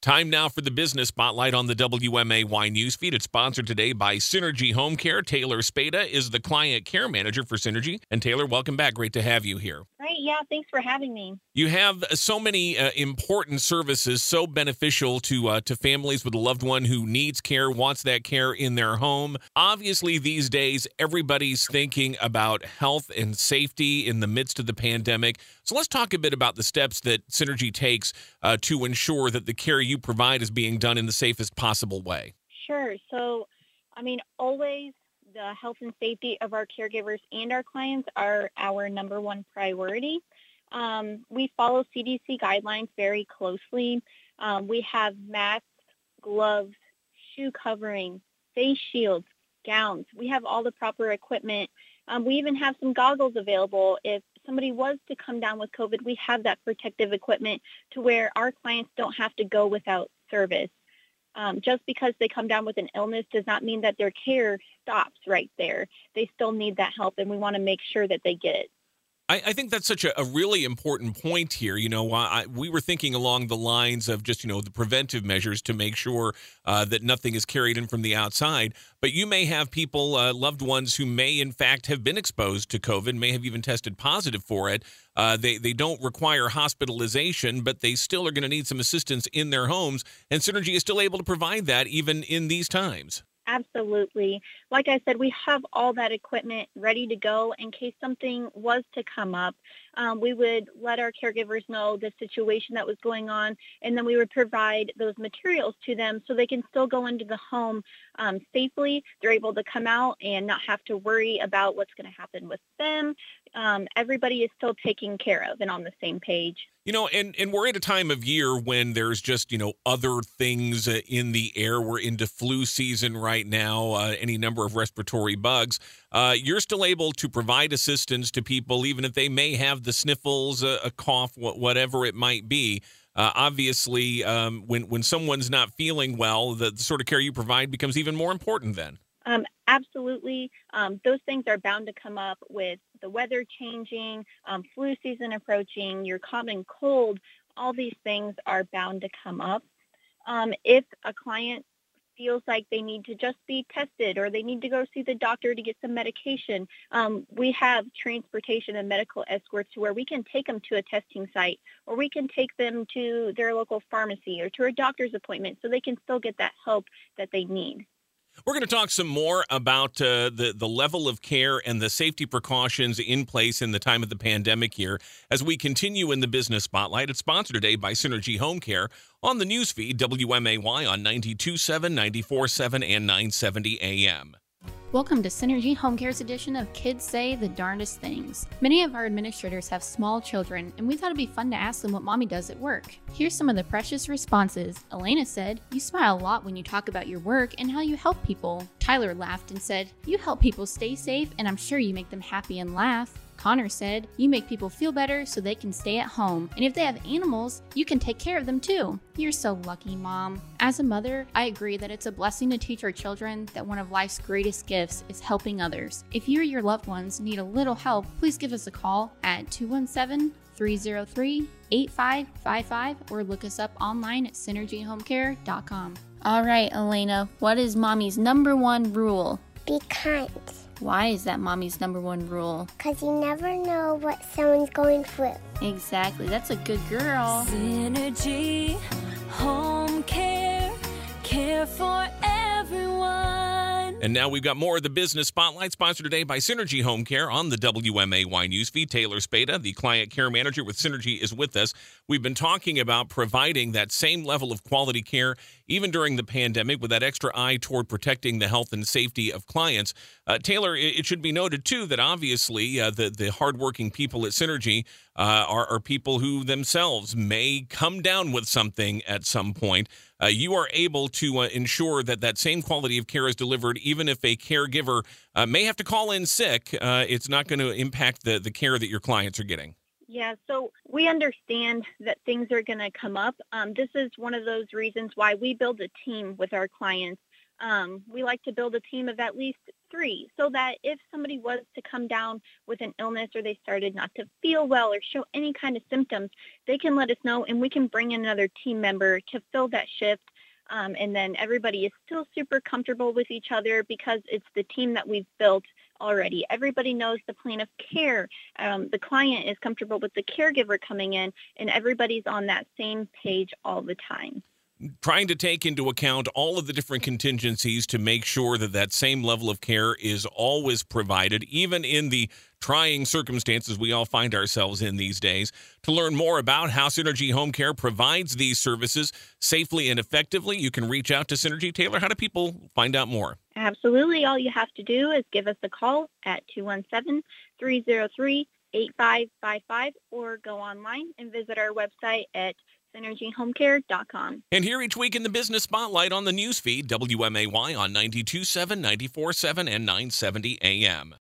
Time now for the business spotlight on the WMAY newsfeed. It's sponsored today by Synergy Home Care. Taylor Spada is the client care manager for Synergy. And Taylor, welcome back. Great to have you here. Yeah. Thanks for having me. You have so many uh, important services, so beneficial to uh, to families with a loved one who needs care, wants that care in their home. Obviously, these days, everybody's thinking about health and safety in the midst of the pandemic. So let's talk a bit about the steps that Synergy takes uh, to ensure that the care you provide is being done in the safest possible way. Sure. So, I mean, always the health and safety of our caregivers and our clients are our number one priority. Um, we follow CDC guidelines very closely. Um, we have masks, gloves, shoe covering, face shields, gowns. We have all the proper equipment. Um, we even have some goggles available if somebody was to come down with COVID, we have that protective equipment to where our clients don't have to go without service. Um, just because they come down with an illness does not mean that their care stops right there. They still need that help, and we want to make sure that they get it. I, I, think that's such a, a, really important point here. You know, I, we were thinking along the lines of just, you know, the preventive measures to make sure uh, that nothing is carried in from the outside. But you may have people, uh, loved ones, who may in fact have been exposed to COVID, may have even tested positive for it. Uh, they, they don't require hospitalization, but they still are going to need some assistance in their homes. And Synergy is still able to provide that even in these times. Absolutely. Like I said, we have all that equipment ready to go in case something was to come up. Um, we would let our caregivers know the situation that was going on, and then we would provide those materials to them so they can still go into the home um, safely. They're able to come out and not have to worry about what's going to happen with them. Um, everybody is still taken care of and on the same page. You know, and, and we're at a time of year when there's just, you know, other things uh, in the air. We're into flu season right now, uh, any number of respiratory bugs. Uh, you're still able to provide assistance to people, even if they may have the sniffles, a, a cough, whatever it might be. Uh, obviously, um, when, when someone's not feeling well, the, the sort of care you provide becomes even more important then. Um, absolutely. Um, those things are bound to come up with the weather changing, um, flu season approaching, your common cold. All these things are bound to come up. Um, if a client feels like they need to just be tested or they need to go see the doctor to get some medication, um, we have transportation and medical escorts where we can take them to a testing site or we can take them to their local pharmacy or to a doctor's appointment so they can still get that help that they need. We're going to talk some more about uh, the the level of care and the safety precautions in place in the time of the pandemic here as we continue in the business spotlight. It's sponsored today by Synergy Home Care on the newsfeed WMAY on 92.7, 94.7, and 970 AM. Welcome to Synergy Home Care's edition of Kids Say the Darndest Things. Many of our administrators have small children, and we thought it'd be fun to ask them what mommy does at work. Here's some of the precious responses. Elena said, You smile a lot when you talk about your work and how you help people. Tyler laughed and said, You help people stay safe, and I'm sure you make them happy and laugh. Connor said, You make people feel better so they can stay at home. And if they have animals, you can take care of them too. You're so lucky, Mom. As a mother, I agree that it's a blessing to teach our children that one of life's greatest gifts is helping others. If you or your loved ones need a little help, please give us a call at 217 303 8555 or look us up online at synergyhomecare.com. All right, Elena, what is mommy's number one rule? Be kind. Why is that mommy's number one rule? Because you never know what someone's going through. Exactly. That's a good girl. Synergy, home care, care for everyone. And now we've got more of the business spotlight sponsored today by Synergy Home Care on the WMAY newsfeed. Taylor Spada, the client care manager with Synergy, is with us. We've been talking about providing that same level of quality care even during the pandemic with that extra eye toward protecting the health and safety of clients. Uh, Taylor, it should be noted too that obviously uh, the the hardworking people at Synergy uh, are, are, people who themselves may come down with something at some point. Uh, you are able to uh, ensure that that same quality of care is delivered, even if a caregiver uh, may have to call in sick. it's not going to impact the the care that your clients are getting. Yeah, so we understand that things are going to come up. Um, this is one of those reasons why we build a team with our clients. Um, we like to build a team of at least three so that if somebody was to come down with an illness or they started not to feel well or show any kind of symptoms, they can let us know and we can bring in another team member to fill that shift. Um, and then everybody is still super comfortable with each other because it's the team that we've built already. Everybody knows the plan of care. Um, the client is comfortable with the caregiver coming in, and everybody's on that same page all the time trying to take into account all of the different contingencies to make sure that that same level of care is always provided, even in the trying circumstances we all find ourselves in these days. To learn more about how Synergy Home Care provides these services safely and effectively, you can reach out to Synergy Taylor. How do people find out more? Absolutely. All you have to do is give us a call at 217 303 8555 or go online and visit our website at synergyhomecare.com. And here each week in the Business Spotlight on the newsfeed, WMAY on 92.7, 94.7, and 970 AM.